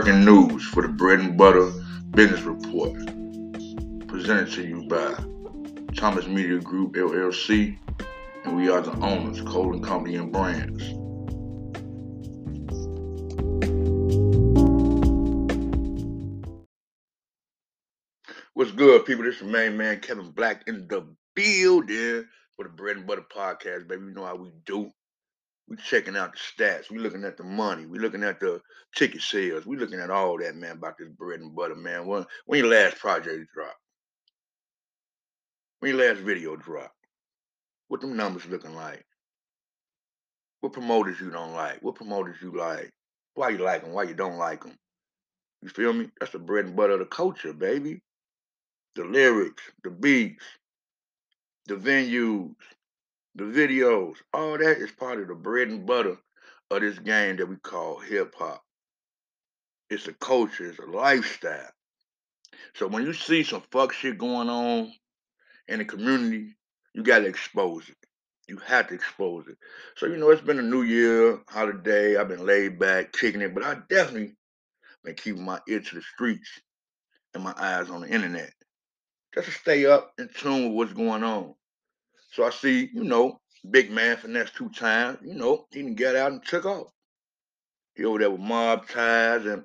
Breaking news for the Bread and Butter Business Report, presented to you by Thomas Media Group LLC, and we are the owners, Colin Company and Brands. What's good, people? This is your main man Kevin Black in the building for the Bread and Butter Podcast, baby. You know how we do. We checking out the stats. We looking at the money. We looking at the ticket sales. We looking at all that, man, about this bread and butter, man. When when your last project drop? When your last video drop? What them numbers looking like? What promoters you don't like? What promoters you like? Why you like them? Why you don't like them? You feel me? That's the bread and butter of the culture, baby. The lyrics, the beats, the venues, the videos, all that is part of the bread and butter of this game that we call hip hop. It's a culture, it's a lifestyle. So when you see some fuck shit going on in the community, you gotta expose it. You have to expose it. So you know, it's been a new year, holiday. I've been laid back, kicking it, but I definitely been keeping my ear to the streets and my eyes on the internet, just to stay up in tune with what's going on. So I see, you know, big man Finesse2tymes. You know, he didn't get out and took off. He over there with mob ties, and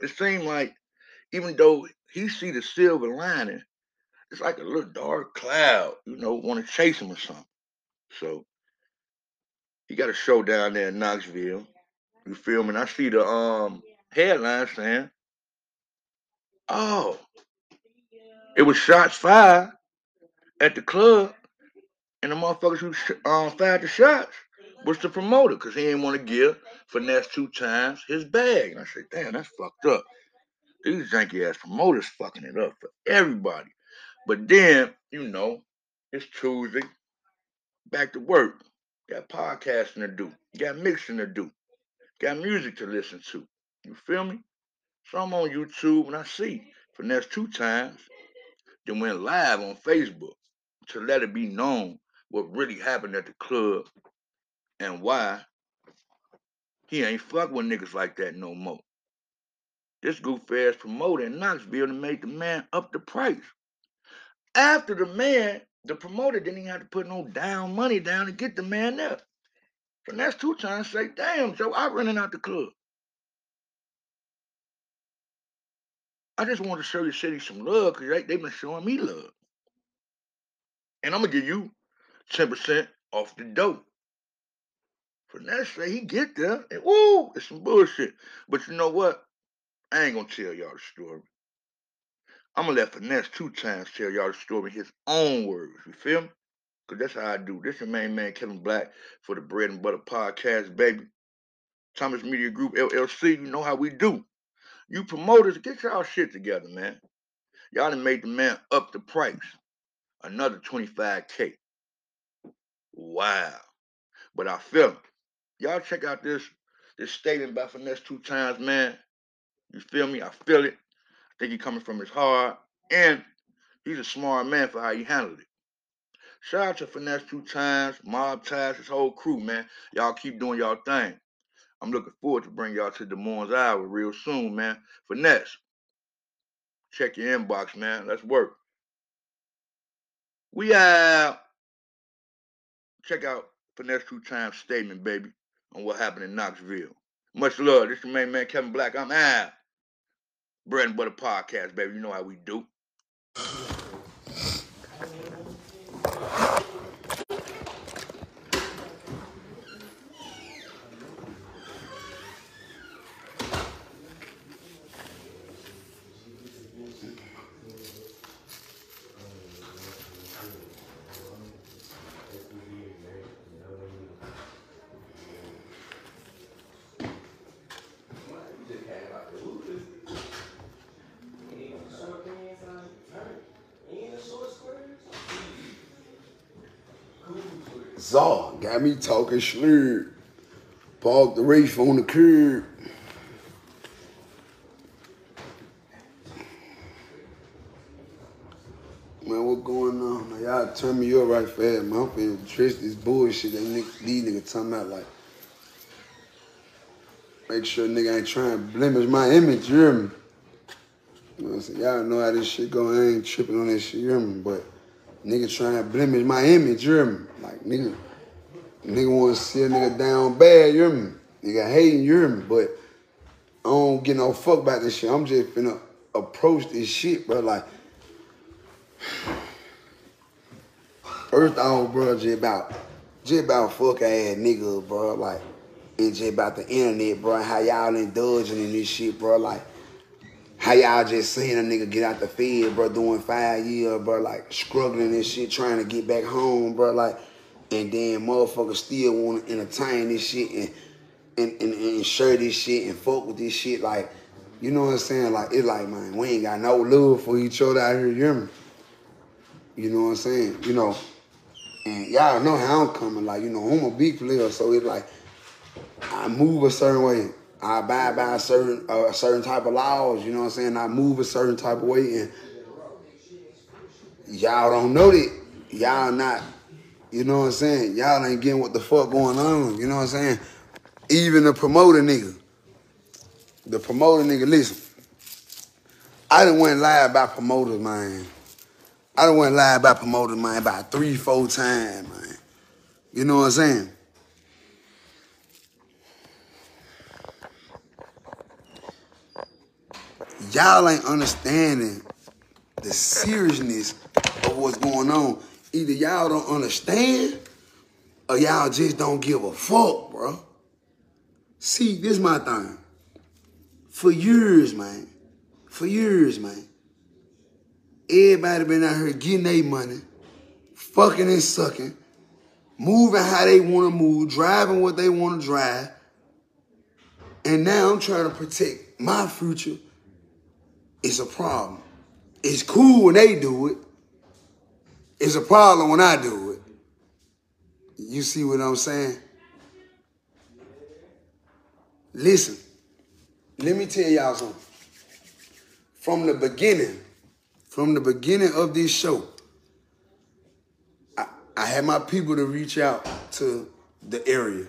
it seemed like even though he see the silver lining, it's like a little dark cloud. You know, want to chase him or something. So he got a show down there in Knoxville. You feel me? And I see the um headline saying, "Oh, it was shots fired at the club, and the motherfuckers who sh- um, fired the shots was the promoter because he didn't want to give Finesse2tymes his bag." And I said, "Damn, that's fucked up. These janky ass promoters fucking it up for everybody." But then, you know, it's Tuesday, back to work. Got podcasting to do. Got mixing to do. Got music to listen to. You feel me? So I'm on YouTube and I see Finesse2tymes. Then went live on Facebook to let it be known what really happened at the club and why he ain't fuck with niggas like that no more. This goof ass promoter in Knoxville to make the man up the price. After the man, the promoter didn't even have to put no down money down to get the man up. So that's two times say, damn, Joe, I'm running out the club. I just want to show your city some love because they, they've been showing me love. And I'm gonna give you 10% off the dope. Finesse say he get there and woo, it's some bullshit. But you know what? I ain't gonna tell y'all the story. I'm gonna let Finesse2tymes tell y'all the story in his own words. You feel me? Cause that's how I do. This your main man Kevin Black for the Bread and Butter Podcast, baby. Thomas Media Group LLC. You know how we do. You promoters, get y'all shit together, man. Y'all done made the man up the price. Another 25K. Wow. But I feel it. Y'all check out this this statement by Finesse2tymes, man. You feel me? I feel it. I think he coming from his heart. And he's a smart man for how he handled it. Shout out to Finesse two times, Mob Ties, his whole crew, man. Y'all keep doing y'all thing. I'm looking forward to bring y'all to Des Moines, Iowa real soon, man. Finesse. Check your inbox, man. Let's work. We out. Check out Finesse2tymes statement, baby, on what happened in Knoxville. Much love. This is your main man, Kevin Black. I'm out. Bread and Butter Podcast, baby. You know how we do. Got me talking slurred. Parked the race on the curb. Man, what going on? Y'all turn me up right fast, man. I'm finna address this bullshit that niggas, these niggas talking about like. make sure nigga ain't trying to blemish my image, you hear me? You know I'm saying? Y'all know how this shit go. I ain't tripping on this shit, you hear me? But nigga trying to blemish my image, you hear me? Like, nigga, nigga want to see a nigga down bad, you hear me? Nigga hating, you hear me? But I don't get no fuck about this shit. I'm just finna approach this shit, bro. Like, first off, bro, just about, just about fuck ass nigga, bro. Like, and just about the internet, bro. How y'all indulging in this shit, bro. Like, how y'all just seeing a nigga get out the field, bro, doing five years, bro, like struggling and shit, trying to get back home, bro, like, and then motherfuckers still want to entertain this shit and, and, and, and share this shit and fuck with this shit, like, you know what I'm saying? Like, it's like, man, we ain't got no love for each other out here, you hear me? You know what I'm saying? You know, and y'all know how I'm coming, like, you know, I'm a big player, so it's like, I move a certain way. I abide by a certain uh, a certain type of laws, you know what I'm saying? I move a certain type of way and y'all don't know that. Y'all not, you know what I'm saying? Y'all ain't getting what the fuck going on, you know what I'm saying? Even the promoter nigga. The promoter nigga, listen. I want to lie about promoters, man. I don't want to lie about promoters, man, about three, four times, man. You know what I'm saying? y'all ain't understanding the seriousness of what's going on. Either y'all don't understand or y'all just don't give a fuck, bro. See, this is my thing. For years, man. For years, man. Everybody been out here getting their money, fucking and sucking, moving how they want to move, driving what they want to drive. And now I'm trying to protect my future it's a problem. It's cool when they do it. It's a problem when I do it. You see what I'm saying? Listen, let me tell y'all something. From the beginning, from the beginning of this show, I, I had my people to reach out to the area.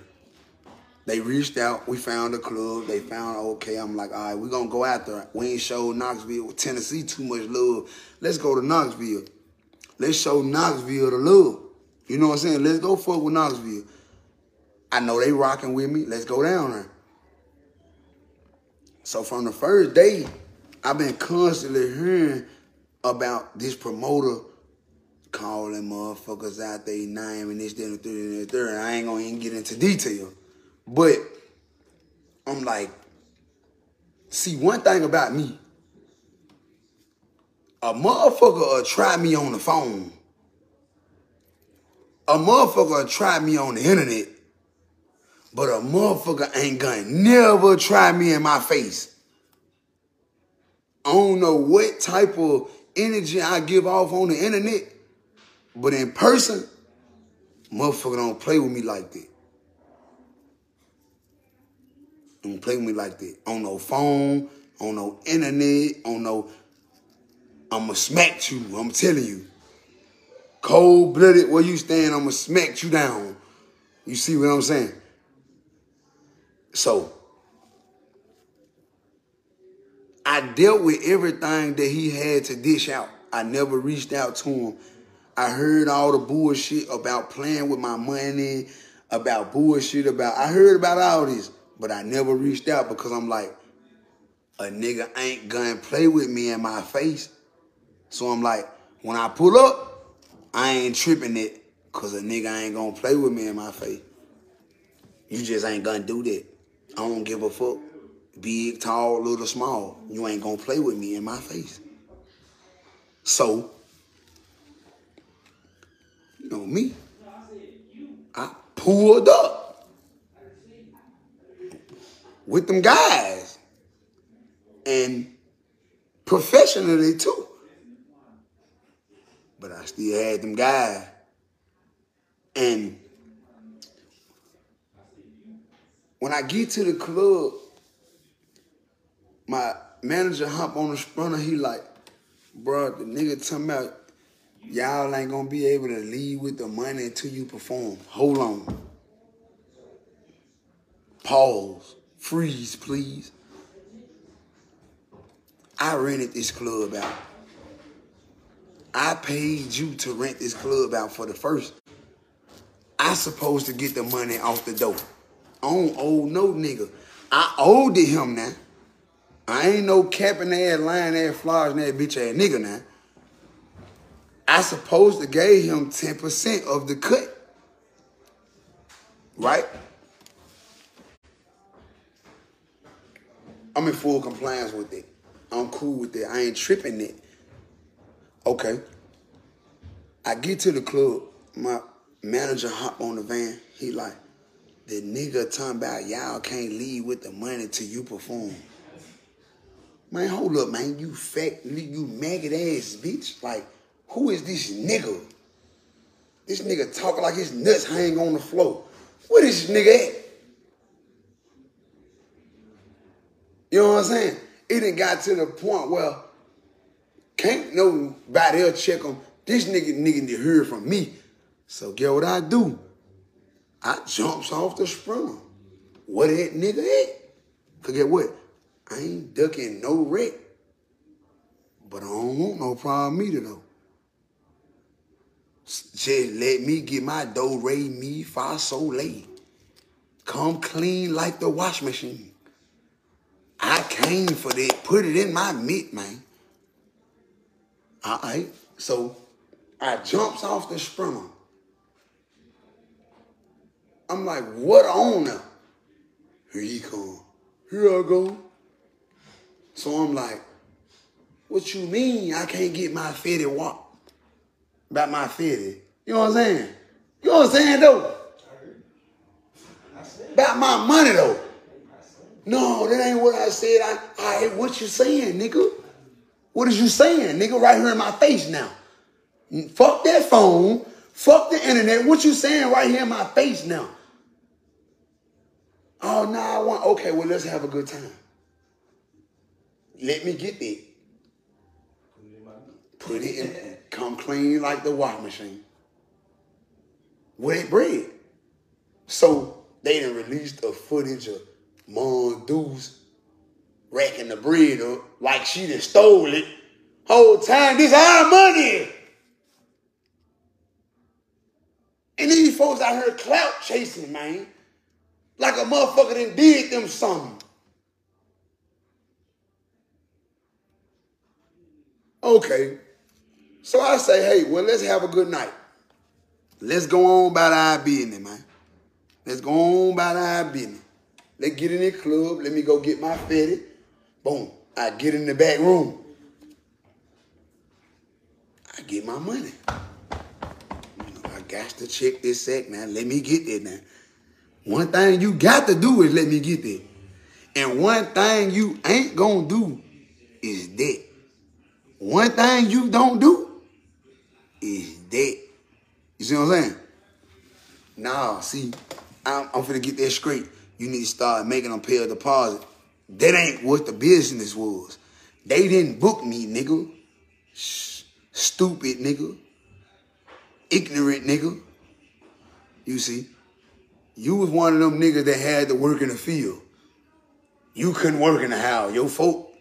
They reached out. We found a club. They found okay. I'm like, all right, we're gonna go after it. We ain't showed Knoxville, Tennessee too much love. Let's go to Knoxville. Let's show Knoxville the love. You know what I'm saying? Let's go fuck with Knoxville. I know they rocking with me. Let's go down there. So from the first day, I've been constantly hearing about this promoter calling motherfuckers out their name and this, that, and the third, and. I ain't gonna even get into detail. But I'm like, see, one thing about me, a motherfucker try me on the phone. A motherfucker try me on the internet. But a motherfucker ain't gonna never try me in my face. I don't know what type of energy I give off on the internet, but in person, motherfucker don't play with me like that. Don't play with me like that. On no phone, on no internet, on no. I'ma smack you. I'm telling you. Cold blooded, where you stand, I'ma smack you down. You see what I'm saying? So, I dealt with everything that he had to dish out. I never reached out to him. I heard all the bullshit about playing with my money, about bullshit about, I heard about all this. But I never reached out because I'm like, a nigga ain't gonna play with me in my face. So I'm like, when I pull up, I ain't tripping it because a nigga ain't gonna play with me in my face. You just ain't gonna do that. I don't give a fuck. Big, tall, little, small. You ain't gonna play with me in my face. So, you know me, I pulled up with them guys and professionally too. But I still had them guys. And when I get to the club, my manager hop on the sprinter, he like, bro, the nigga talking about y'all ain't gonna be able to leave with the money until you perform. Hold on. Pause. Freeze, please. I rented this club out. I paid you to rent this club out for the first. I supposed to get the money off the door. I don't no nigga. I owed it him now. I ain't no capping ass, lying ass, flogging ass, bitch ass nigga now. I supposed to gave him 10% of the cut. Right? I'm in full compliance with it. I'm cool with it. I ain't tripping it. Okay. I get to the club. My manager hop on the van. He like, the nigga talking about y'all can't leave with the money till you perform. Man, hold up, man. You fat, you maggot ass bitch. Like, who is this nigga? This nigga talking like his nuts hang on the floor. Is this nigga at? You know what I'm saying? It done got to the point where can't nobody else check him. This nigga nigga to hear from me. So get what I do? I jumps off the sprinter. What that nigga at? Cause get what? I ain't ducking no wreck. But I don't want no problem either though. Just let me get my do re mi fa so late. Come clean like the wash machine. I came for that. Put it in my mitt, man. All right. So I jumps off the sprinter. I'm like, what on? Here he come. Here I go. So I'm like, what you mean I can't get my fitty walk? About my fitty. You know what I'm saying? You know what I'm saying though? About my money though. No, that ain't what I said. I, I what you saying, nigga? What is you saying, nigga? Right here in my face now. Fuck that phone. Fuck the internet. What you saying right here in my face now? Oh, no, I want, okay, well, let's have a good time. Let me get it. Put it in, come clean like the washing machine. Wet bread. So they done released a footage of Mom Deuce racking the bread up like she just stole it. Whole time, this our money. And these folks out here clout chasing, man. Like a motherfucker done did them something. Okay. So I say, hey, well, let's have a good night. Let's go on about our business, man. Let's go on about our business. Let's get in the club. Let me go get my fitted. Boom. I get in the back room. I get my money. You know, I got to check this sack now. Let me get there now. One thing you got to do is let me get there. And one thing you ain't gonna do is that. One thing you don't do is that. You see what I'm saying? Nah, see, I'm, I'm finna get that straight. You need to start making them pay a deposit. That ain't what the business was. They didn't book me, nigga. Stupid nigga. Ignorant nigga. You see? You was one of them niggas that had to work in the field. You couldn't work in the house. Your folk,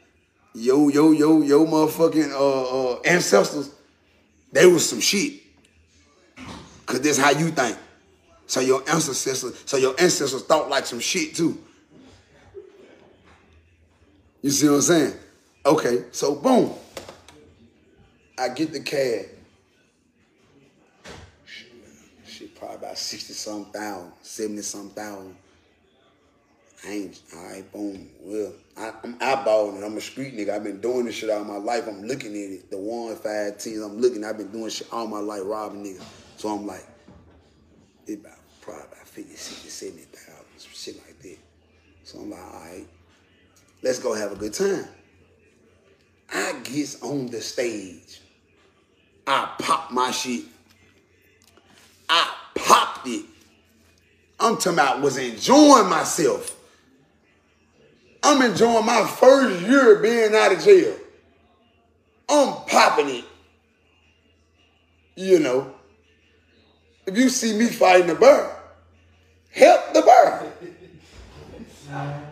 yo, yo, yo, yo motherfucking uh, uh, ancestors, they was some shit. Cause that's how you think. So your ancestors, so your ancestors thought like some shit too. You see what I'm saying? Okay, so boom. I get the cab. Shit, probably about 60 some thousand, 70 some thousand. I ain't, all right, boom. Well, I, I'm eyeballing it. I'm a street nigga. I've been doing this shit all my life. I'm looking at it. The one, five, ten, I'm looking. I've been doing shit all my life, robbing niggas. So I'm like, it about probably about 50, 60, 70,000, shit like that. So I'm like, all right, let's go have a good time. I gets on the stage. I pop my shit. I popped it. I'm talking about was enjoying myself. I'm enjoying my first year being out of jail. I'm popping it. You know, if you see me fighting the bird, help the bird.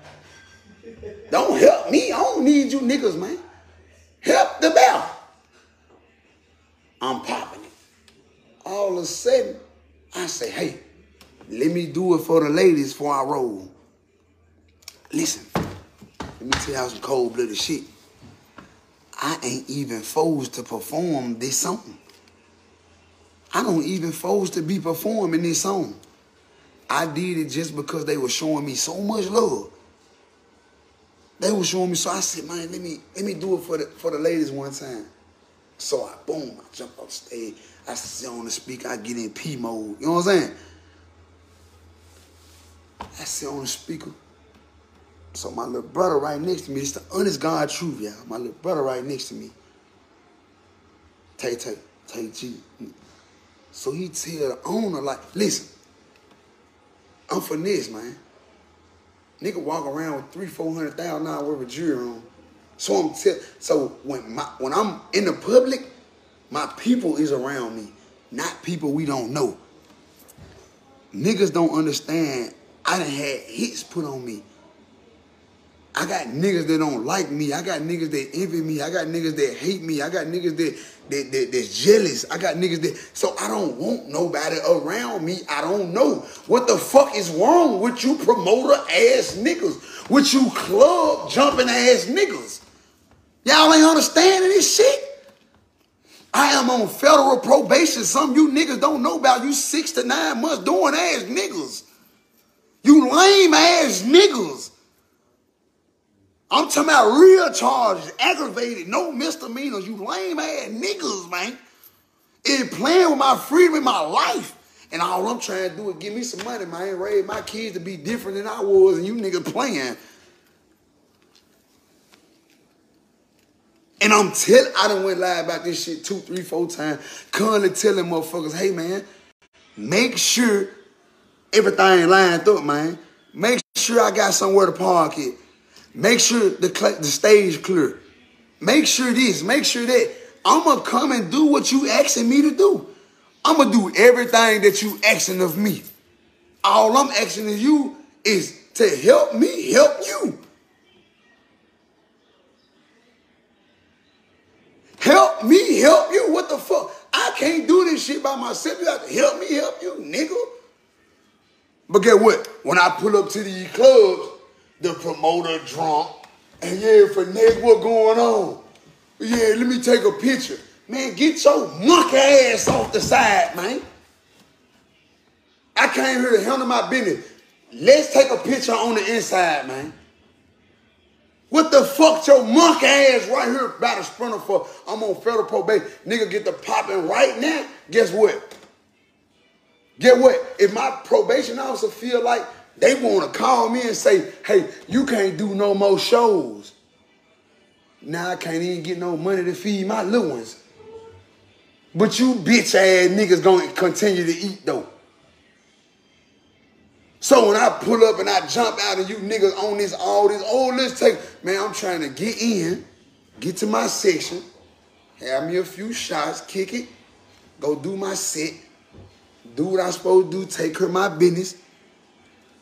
Don't help me. I don't need you niggas, man. Help the bell. I'm popping it. All of a sudden, I say, hey, let me do it for the ladies before I roll. Listen, let me tell y'all some cold-blooded shit. I ain't even forced to perform this song. I don't even forced to be performing this song. I did it just because they were showing me so much love. They were showing me, so I said, man, let me let me do it for the for the ladies one time. So I boom, I jump off stage, I sit on the speaker, I get in P mode. You know what I'm saying? I sit on the speaker. So my little brother right next to me, it's the honest God truth, y'all. My little brother right next to me. Tay Tay, Tay G. So he tell the owner, like, listen, I'm for this, man. Nigga walk around with three, four hundred thousand dollars worth of jewelry on. So I'm so when my when I'm in the public, my people is around me, not people we don't know. Niggas don't understand. I done had hits put on me. I got niggas that don't like me. I got niggas that envy me. I got niggas that hate me. I got niggas that that, that that's jealous. I got niggas that so I don't want nobody around me. I don't know what the fuck is wrong with you promoter ass niggas, with you club jumping ass niggas. Y'all ain't understanding this shit. I am on federal probation. Some you niggas don't know about. You six to nine months doing ass niggas. You lame ass niggas. I'm talking about real charges, aggravated, no misdemeanors. You lame ass niggas, man. It playing with my freedom in my life. And all I'm trying to do is give me some money, man. Raise my kids to be different than I was, and you niggas playing. And I'm telling, I done went live about this shit two, three, four times. Currently telling motherfuckers, hey man, make sure everything lined up, man. Make sure I got somewhere to park it. Make sure the, the stage clear. Make sure this, make sure that. I'm going to come and do what you asking me to do. I'm going to do everything that you asking of me. All I'm asking of you is to help me help you. Help me help you. What the fuck? I can't do this shit by myself. You have to help me help you, nigga. But get what? When I pull up to these clubs, the promoter drunk. And yeah, for next, what going on? Yeah, let me take a picture. Man, get your monkey ass off the side, man. I came here to handle my business. Let's take a picture on the inside, man. What the fuck your monkey ass right here about to sprinter for? I'm on federal probation. Nigga get the popping right now. Guess what? Get what? If my probation officer feel like they want to call me and say, hey, you can't do no more shows. Now I can't even get no money to feed my little ones. But you bitch ass niggas gonna continue to eat though. So when I pull up and I jump out and you niggas on this, all this, oh, let's take, man, I'm trying to get in, get to my section, have me a few shots, kick it, go do my set, do what I'm supposed to do, take care of my business,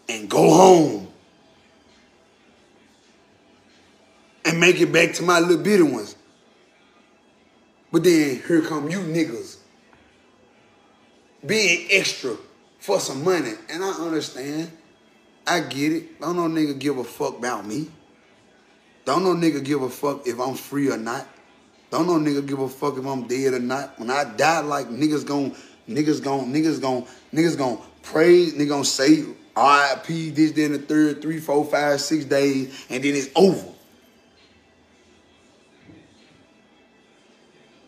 and go home. And make it back to my little bitty ones. But then here come you niggas being extra for some money. And I understand. I get it. Don't no nigga give a fuck about me. Don't no nigga give a fuck if I'm free or not. Don't no nigga give a fuck if I'm dead or not. When I die, like niggas gon' niggas gon' niggas gon' niggas gon' praise, niggas gon' say RIP, this, then the third, three, four, five, six days, and then it's over.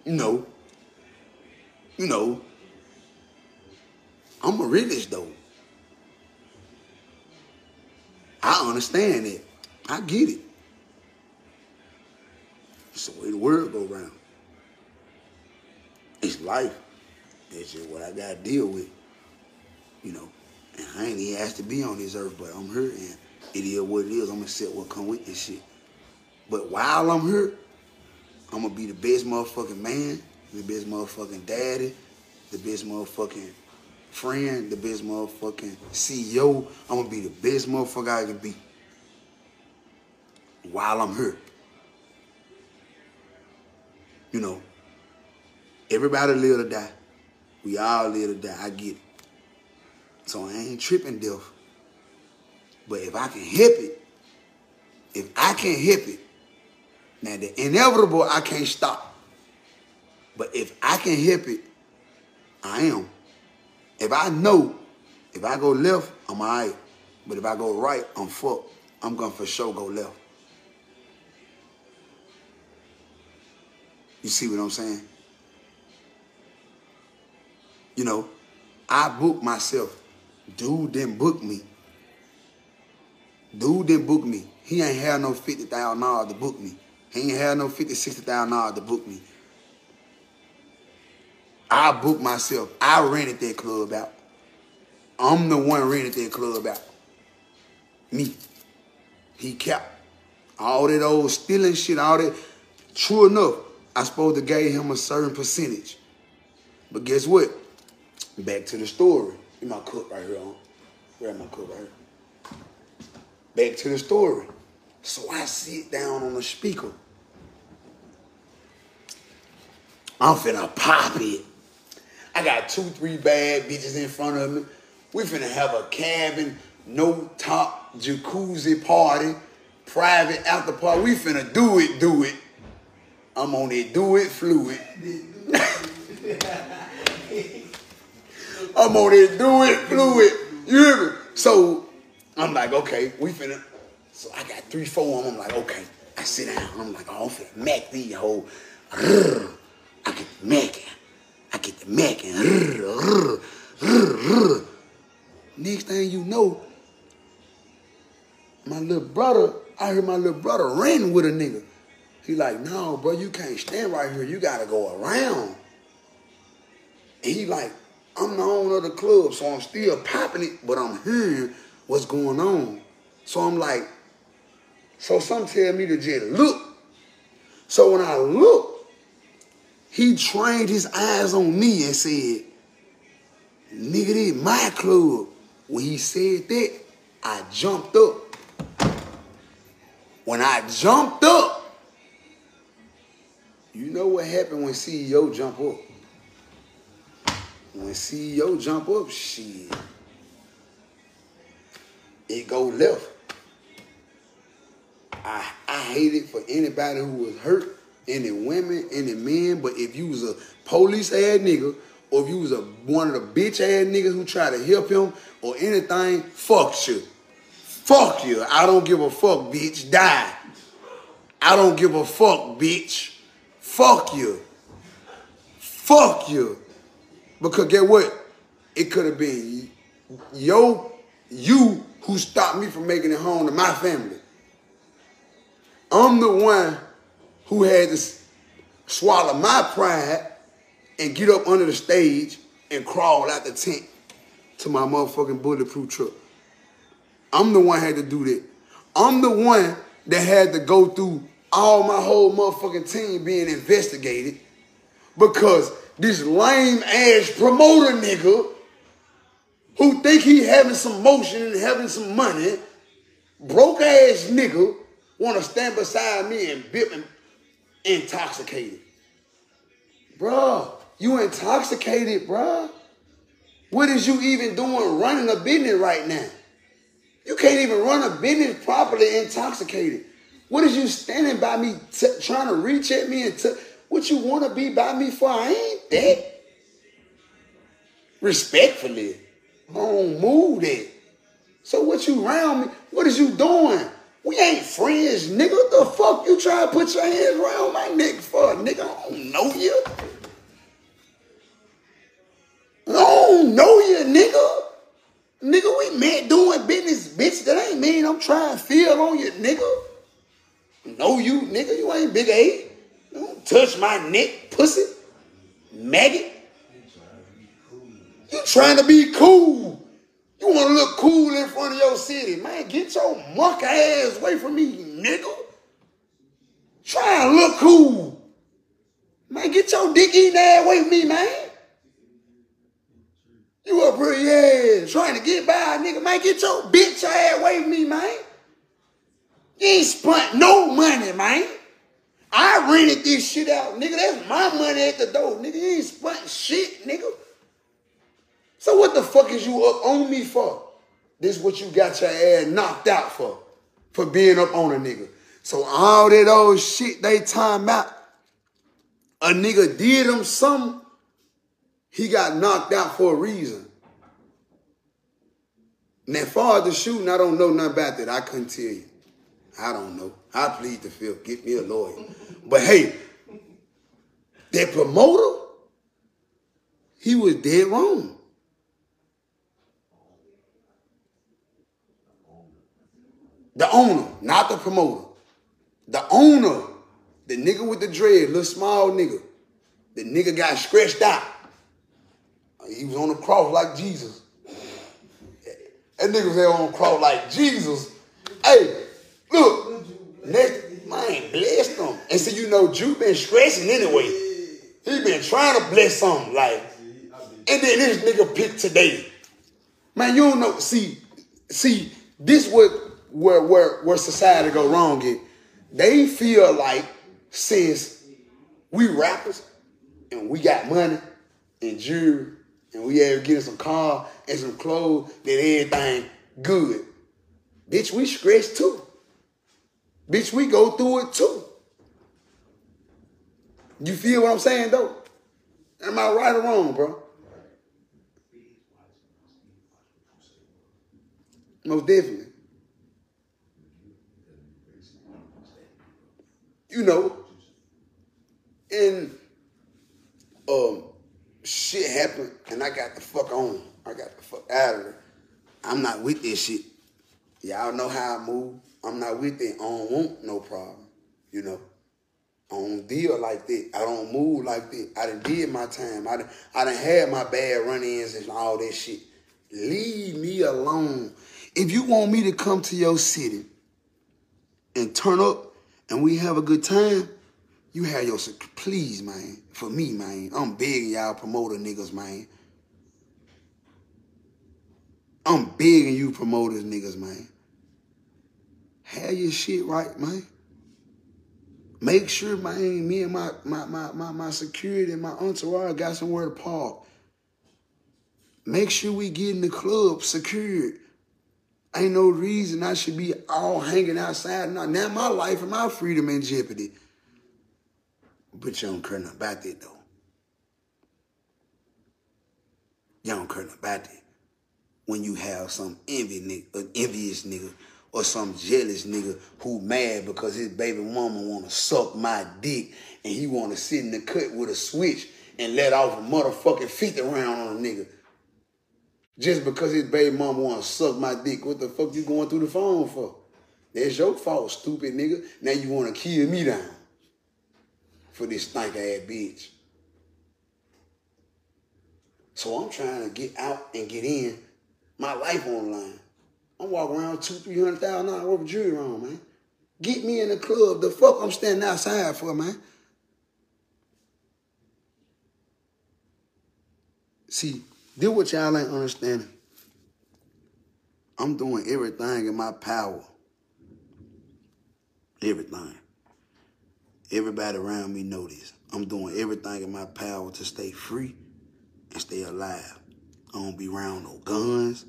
You know, you know, I'm a realist though. I understand it. I get it. It's the way the world go around. It's life. It's just what I gotta deal with. You know. And I ain't even asked to be on this earth, but I'm here and it is what it is. I'm gonna accept what come with this shit. But while I'm here, I'm gonna be the best motherfucking man, the best motherfucking daddy, the best motherfucking friend, the best motherfucking CEO. I'm gonna be the best motherfucker I can be. while I'm here. You know, everybody live to die. We all live to die. I get it. So I ain't tripping death. But if I can help it, if I can help it, now the inevitable I can't stop. But if I can help it, I am. If I know, if I go left, I'm all right. But if I go right, I'm fucked. I'm gonna for sure go left. You see what I'm saying? You know, I book myself. Dude didn't book me. Dude didn't book me. He ain't had no $50,000 to book me. He ain't had no $50,000, $60,000 to book me. I booked myself. I rented that club out. I'm the one rented that club out. Me. He kept all that old stealing shit, all that. True enough, I supposed to gave him a certain percentage. But guess what? Back to the story. In my cup right here. Grab my cup right here. Back to the story. So I sit down on the speaker. I'm finna pop it. I got two, three bad bitches in front of me. We finna have a cabin, no top jacuzzi party, private after party. We finna do it, do it. I'm on it, do it, fluid. I'm on it, do it, fluid. You hear me? So I'm like, okay, we finna. So I got three, four of them. I'm like, okay. I sit down. I'm like, oh, I'm finna mac these whole. I get the macking. I get the macking. Next thing you know, my little brother, I heard my little brother ran with a nigga. He like, no, bro, you can't stand right here. You gotta go around. And he like, I'm the owner of the club, so I'm still popping it, but I'm hearing what's going on. So I'm like, so some tell me to just look. So when I look, he trained his eyes on me and said, nigga, this my club. When he said that, I jumped up. When I jumped up, you know what happened when CEO jump up? When CEO jump up, shit, it go left. I, I hate it for anybody who was hurt, any women, any men, but if you was a police ass nigga, or if you was a one of the bitch ass niggas who try to help him or anything, fuck you. Fuck you. I don't give a fuck, bitch. Die. I don't give a fuck, bitch. Fuck you. Fuck you. Because get what? It could have been yo, you who stopped me from making it home to my family. I'm the one who had to swallow my pride and get up under the stage and crawl out the tent to my motherfucking bulletproof truck. I'm the one had to do that. I'm the one that had to go through all my whole motherfucking team being investigated because this lame ass promoter nigga who think he having some motion and having some money, broke ass nigga, want to stand beside me and bip intoxicated. Bruh, you intoxicated, bruh. What is you even doing running a business right now? You can't even run a business properly intoxicated. What is you standing by me trying to reach at me and what you want to be by me for? I ain't that. Respectfully. I don't move that. So what you around me? What is you doing? We ain't friends, nigga. What the fuck you trying to put your hands around my neck for, nigga? I don't know you. I don't know you, nigga. Nigga, we met doing business, bitch. That ain't mean I'm trying to feel on you, nigga. Know you, nigga. You ain't big A. Touch my neck, pussy. Maggot. You trying to be cool. You want to look cool in front of your city. Man, get your muck ass away from me, nigga. Try to look cool. Man, get your dick eating ass away from me, man. You up here, yeah, trying to get by, nigga. Man, get your bitch ass away from me, man. You ain't spent no money, man. I rented this shit out, nigga. That's my money at the door, nigga. You ain't spent shit, nigga. So what the fuck is you up on me for? This what you got your ass knocked out for. For being up on a nigga. So all that old shit they time out, a nigga did him something, he got knocked out for a reason. Now, far as the shooting, I don't know nothing about that. I couldn't tell you. I don't know. I plead the fifth. Get me a lawyer. But hey, that promoter, he was dead wrong. The owner, not the promoter. The owner, the nigga with the dread, little small nigga. The nigga got scratched out. He was on the cross like Jesus. That nigga was there on the cross like Jesus. Hey, look, next, man, bless them. And so you know, Jew been stressing anyway. He been trying to bless something like, and then this nigga picked today. Man, you don't know. See, see, this what where where where society go wrong at. They feel like since we rappers and we got money and jewelry and we able getting some car and some clothes, that everything good. Bitch, we scratch too. Bitch, we go through it too. You feel what I'm saying though? Am I right or wrong, bro? Most definitely. You know, and um, shit happened, and I got the fuck on. I got the fuck out of there. I'm not with this shit. Y'all know how I move. I'm not with it. I don't want no problem. You know. I don't deal like that. I don't move like that. I done did my time. I done, I done had my bad run-ins and all that shit. Leave me alone. If you want me to come to your city and turn up and we have a good time, you have your, please, man, for me, man. I'm begging y'all promoter niggas, man. I'm begging you promoters niggas, man. Have your shit right, man. Make sure, man, me and my, my, my, my, my security and my entourage got somewhere to park. Make sure we get in the club secured. Ain't no reason I should be all hanging outside. Now, now my life and my freedom in jeopardy. But you don't care nothing about that, though. You don't care nothing about that. When you have some envy nigga, envious nigga, or some jealous nigga who mad because his baby mama wanna suck my dick and he wanna sit in the cut with a switch and let off a motherfucking 50 round on a nigga. Just because his baby mama wanna suck my dick, what the fuck you going through the phone for? That's your fault, stupid nigga. Now you wanna kill me down for this stank ass bitch. So I'm trying to get out and get in. My life online. I'm walking around two, three hundred thousand dollars worth of jewelry on, man. Get me in the club. The fuck I'm standing outside for, man. See, this what y'all ain't understanding. I'm doing everything in my power. Everything. Everybody around me know this. I'm doing everything in my power to stay free and stay alive. I don't be around no guns.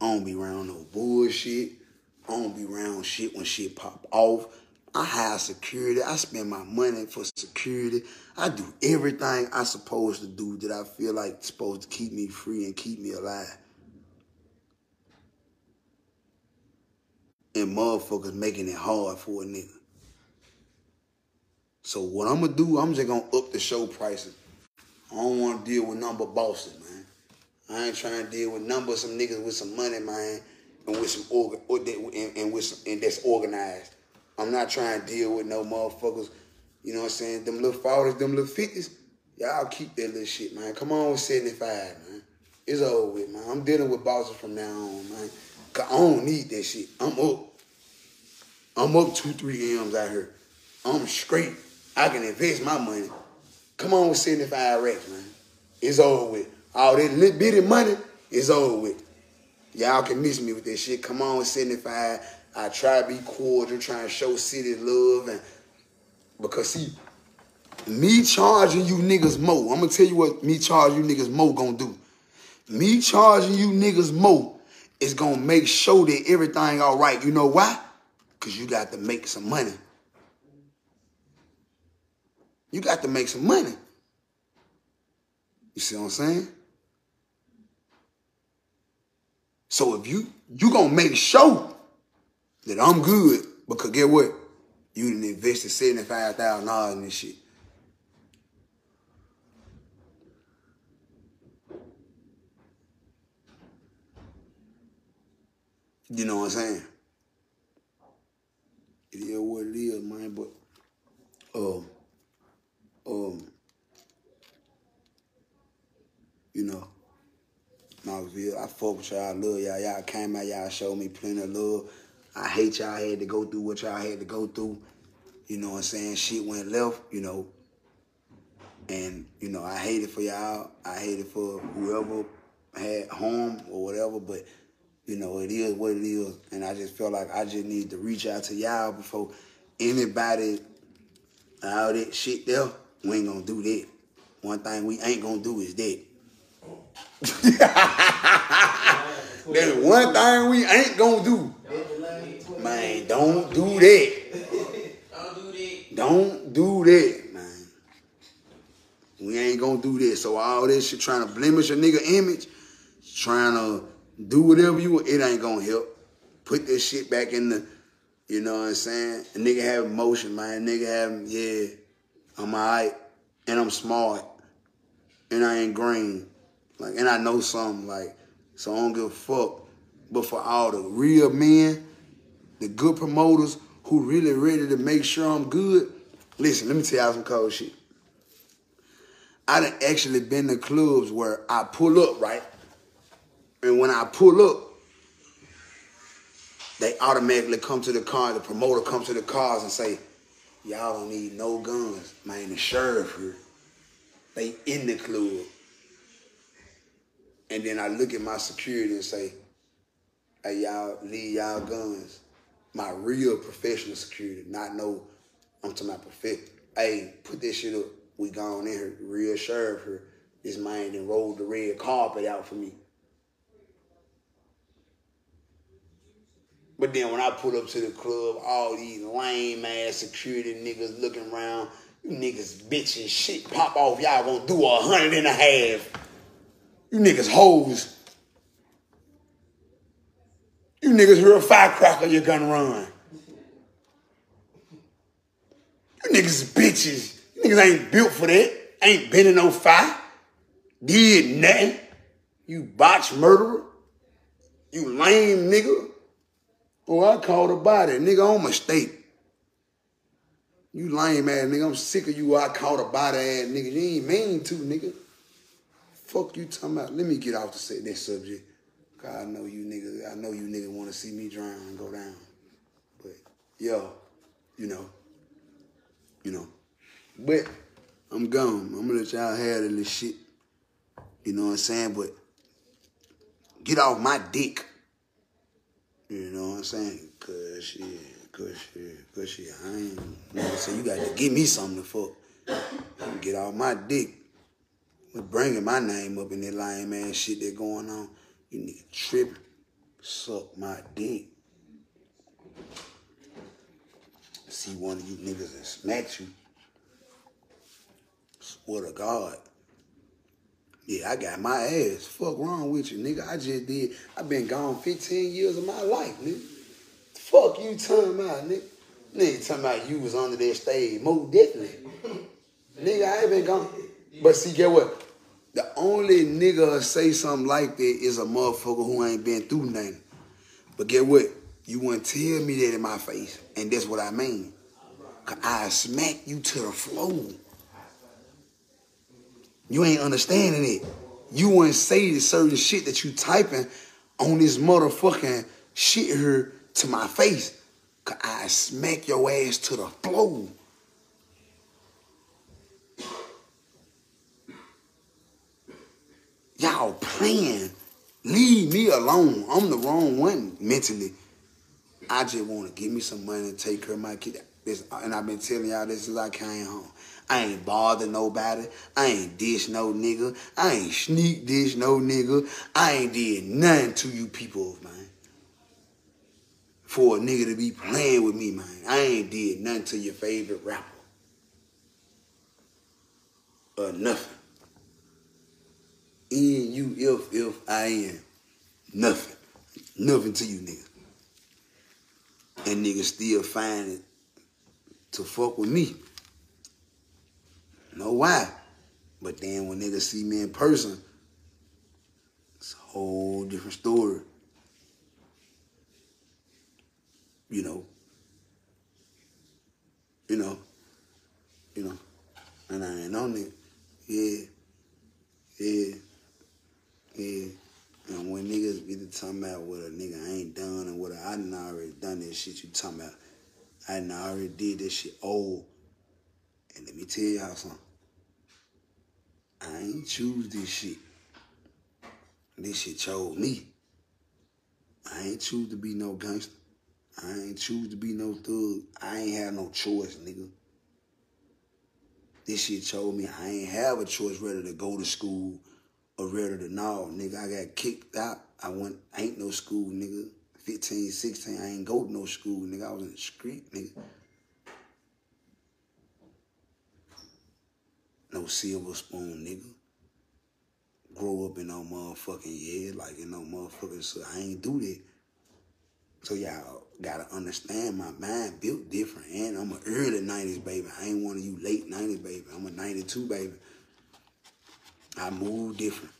I don't be around no bullshit. I don't be around shit when shit pop off. I hire security. I spend my money for security. I do everything I supposed to do that I feel like supposed to keep me free and keep me alive. And motherfuckers making it hard for a nigga. So what I'm gonna do, I'm just gonna up the show prices. I don't wanna deal with number bosses, man. I ain't trying to deal with numbers, some niggas with some money, man, and with some organ and, and with some, and that's organized. I'm not trying to deal with no motherfuckers, you know what I'm saying? Them little 40s, them little 50s, y'all keep that little shit, man. Come on with 75, man. It's over with, man. I'm dealing with bosses from now on, man. Cause I don't need that shit. I'm up. I'm up two, three M's out here. I'm straight. I can invest my money. Come on with 75 racks, man. It's over with. All that little bitty money is over with. Y'all can miss me with that shit. Come on with 75. I try to be cordial, trying to show city love, and because see, me charging you niggas more. I'm gonna tell you what me charging you niggas more gonna do. Me charging you niggas more is gonna make sure that everything all right. You know why? Cause you got to make some money. You got to make some money. You see what I'm saying? So if you you gonna make sure that I'm good, because get what? You done invested seventy five thousand dollars in this shit. You know what I'm saying? It is what it is, man. But um, um, you know, Knoxville, I fuck with y'all. I love y'all. Y'all came out. Y'all showed me plenty of love. I hate y'all had to go through what y'all had to go through. You know what I'm saying? Shit went left. You know. And you know, I hate it for y'all. I hate it for whoever had harm or whatever. But you know, it is what it is. And I just feel like I just need to reach out to y'all before anybody all that shit there. We ain't gonna do that. One thing we ain't gonna do is that. There's one thing we ain't gonna do. Man, don't do that. Don't do that. Man. We ain't gonna do that. So all this shit trying to blemish a nigga image, trying to do whatever you want, it ain't gonna help. Put this shit back in the, you know what I'm saying? A nigga have emotion, man. A nigga have, yeah, I'm alright, and I'm smart, and I ain't green, like, and I know something, like, so I don't give a fuck. But for all the real men, the good promoters who really ready to make sure I'm good, listen, let me tell y'all some cold shit. I done actually been to clubs where I pull up, right? And when I pull up, they automatically come to the car, the promoter comes to the cars and say, Y'all don't need no guns. Man, the sheriff here. They in the club. And then I look at my security and say, Hey, y'all leave y'all guns. My real professional security, not no, I'm talking about perfect. Hey, put this shit up. We gone in here. Real sheriff here. This man then rolled the red carpet out for me. But then when I pull up to the club, all these lame ass security niggas looking around, you niggas bitching shit pop off. Y'all gonna do a hundred and a half. You niggas hoes. You niggas hear a firecracker, you gonna run. You niggas bitches. You niggas ain't built for that. Ain't been in no fire. Did nothing. You botch murderer. You lame nigga. Oh, I called a body. Nigga, on mistake. You lame ass nigga. I'm sick of you. I called a body ass nigga. You ain't mean to, nigga. Fuck you talking about. Let me get off the that subject. Cause I know you niggas, I know you niggas wanna see me drown and go down. But yo, you know, you know. But I'm gone. I'm gonna let y'all have this shit. You know what I'm saying? But get off my dick. You know what I'm saying? Cause shit, cause shit, cause shit. I ain't, you know what I'm saying? You got to give me something to fuck. Get off my dick. But bringing my name up in that lame ass shit that going on. You nigga tripping. Suck my dick. See one of you niggas and smack you. Swear to God. Yeah, I got my ass. Fuck wrong with you, nigga. I just did. i been gone 15 years of my life, nigga. Fuck you talking about, nigga. Nigga talking about you was under that stage. Most definitely. nigga, I ain't been gone. But see, get what? Only nigga say something like that is a motherfucker who ain't been through nothing. But get what? You wouldn't tell me that in my face. And that's what I mean. Cause I smack you to the floor. You ain't understanding it. You wouldn't say the certain shit that you typing on this motherfucking shit here to my face. Cause I smack your ass to the floor. Y'all playing. Leave me alone. I'm the wrong one mentally. I just want to give me some money and take care of my kid. This, and I've been telling y'all this since I came home. I ain't bothered nobody. I ain't dish no nigga. I ain't sneak dish no nigga. I ain't did nothing to you people, man. For a nigga to be playing with me, man. I ain't did nothing to your favorite rapper. Or nothing. In you, if, if, I am. Nothing. Nothing to you, nigga. And niggas still find it to fuck with me. Know why? But then when niggas see me in person, it's a whole different story. You know. You know. You know. And I ain't on it. Yeah. Yeah. And when niggas be talking about what a nigga ain't done and what I done already done this shit you talking about. I done already did this shit old. And let me tell y'all something. I ain't choose this shit. This shit chose me. I ain't choose to be no gangster. I ain't choose to be no thug. I ain't have no choice, nigga. This shit chose me. I ain't have a choice whether to go to school or whether to no, nigga. I got kicked out. I went, ain't no school, nigga. 15, 16, I ain't go to no school, nigga. I was in the street, nigga. no silver spoon, nigga. Grow up in no motherfucking yeah, like in no motherfucking so I ain't do that. So y'all gotta understand my mind built different. And I'm an early 90s baby. I ain't one of you late 90s baby. I'm a 92 baby. I move different.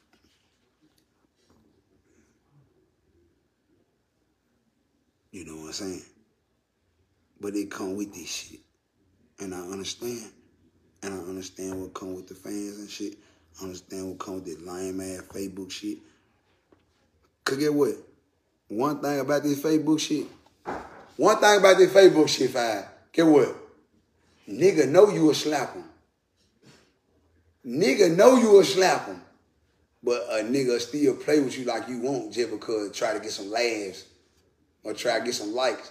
You know what I'm saying? But it come with this shit. And I understand. And I understand what come with the fans and shit. I understand what come with this lame ass Facebook shit. Cause get what? One thing about this Facebook shit. One thing about this Facebook shit, five. Get what? Nigga know you a slap him. Nigga know you will slap him. But a nigga still play with you like you want just because try to get some laughs or try to get some likes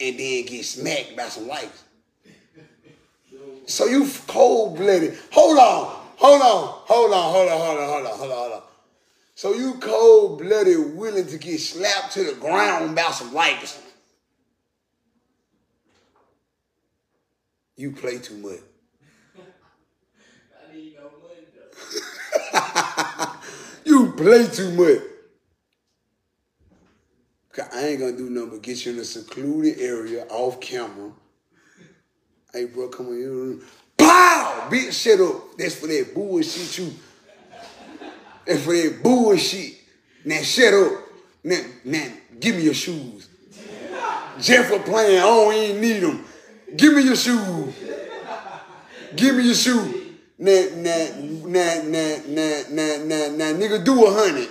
and then get smacked by some likes. So you cold blooded. Hold on, hold on, hold on, hold on, hold on, hold on, hold on, hold on. So you cold blooded, willing to get slapped to the ground about some likes. You play too much. I need no money though. you play too much. I ain't gonna do nothing but get you in a secluded area off camera Hey, bro, come on here. Pow! Beat shit up. That's for that bullshit you. That's for that bullshit. Now shut up. Now, now give me your shoes. Jeff for playing, I don't even need them. Give me your shoes. Give me your shoes. Nah, nah, nah, nah, nah, nah, nah, nah. Nigga, do a hundred.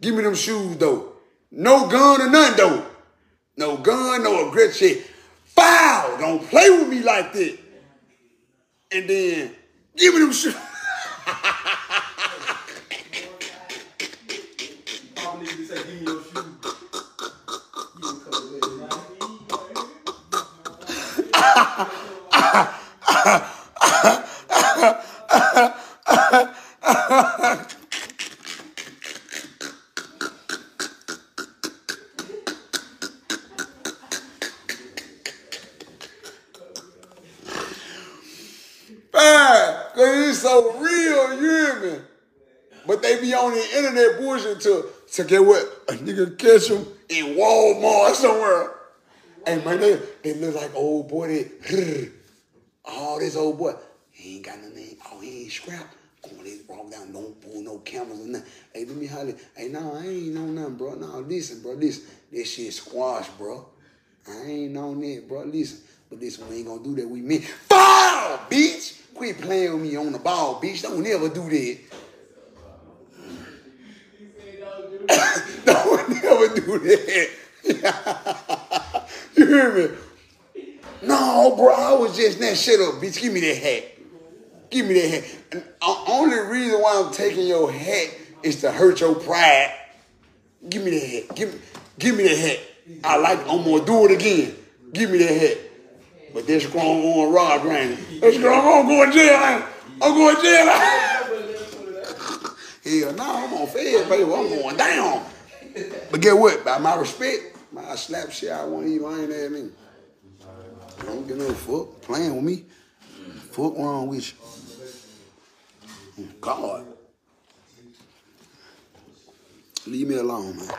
Give me them shoes, though. No gun or none, though. No gun, no aggression. Foul! Don't play with me like that. And then, give me them shoes. To get what? A nigga catch him in Walmart somewhere. And my nigga, they look like old boy. They, all this old boy. He ain't got nothing. Oh, he ain't scrap. On, they walk down, don't pull no cameras or nothing. Hey, let me holler. Hey, no, I ain't know nothing, bro. No, listen, bro. This, this shit squash, bro. I ain't on that, bro. Listen. But this one ain't gonna do that with me. Foul, bitch! Quit playing with me on the ball, bitch. Don't never do that. no one never do that. you hear me? No, bro, I was just that shit up, bitch. Give me that hat. Give me that hat. And the only reason why I'm taking your hat is to hurt your pride. Give me that hat. Give me, give me that hat. I like. I'm gonna do it again. Give me that hat. But this grown on Rod Granny. This girl, I'm gonna go to jail. I'm going to jail. Hell no, I'm on Fed baby. I'm going down. But get what? By my respect, I slap shit I want to eat lying at me. I don't give no fuck playing with me. Fuck wrong with you. God. Leave me alone, man.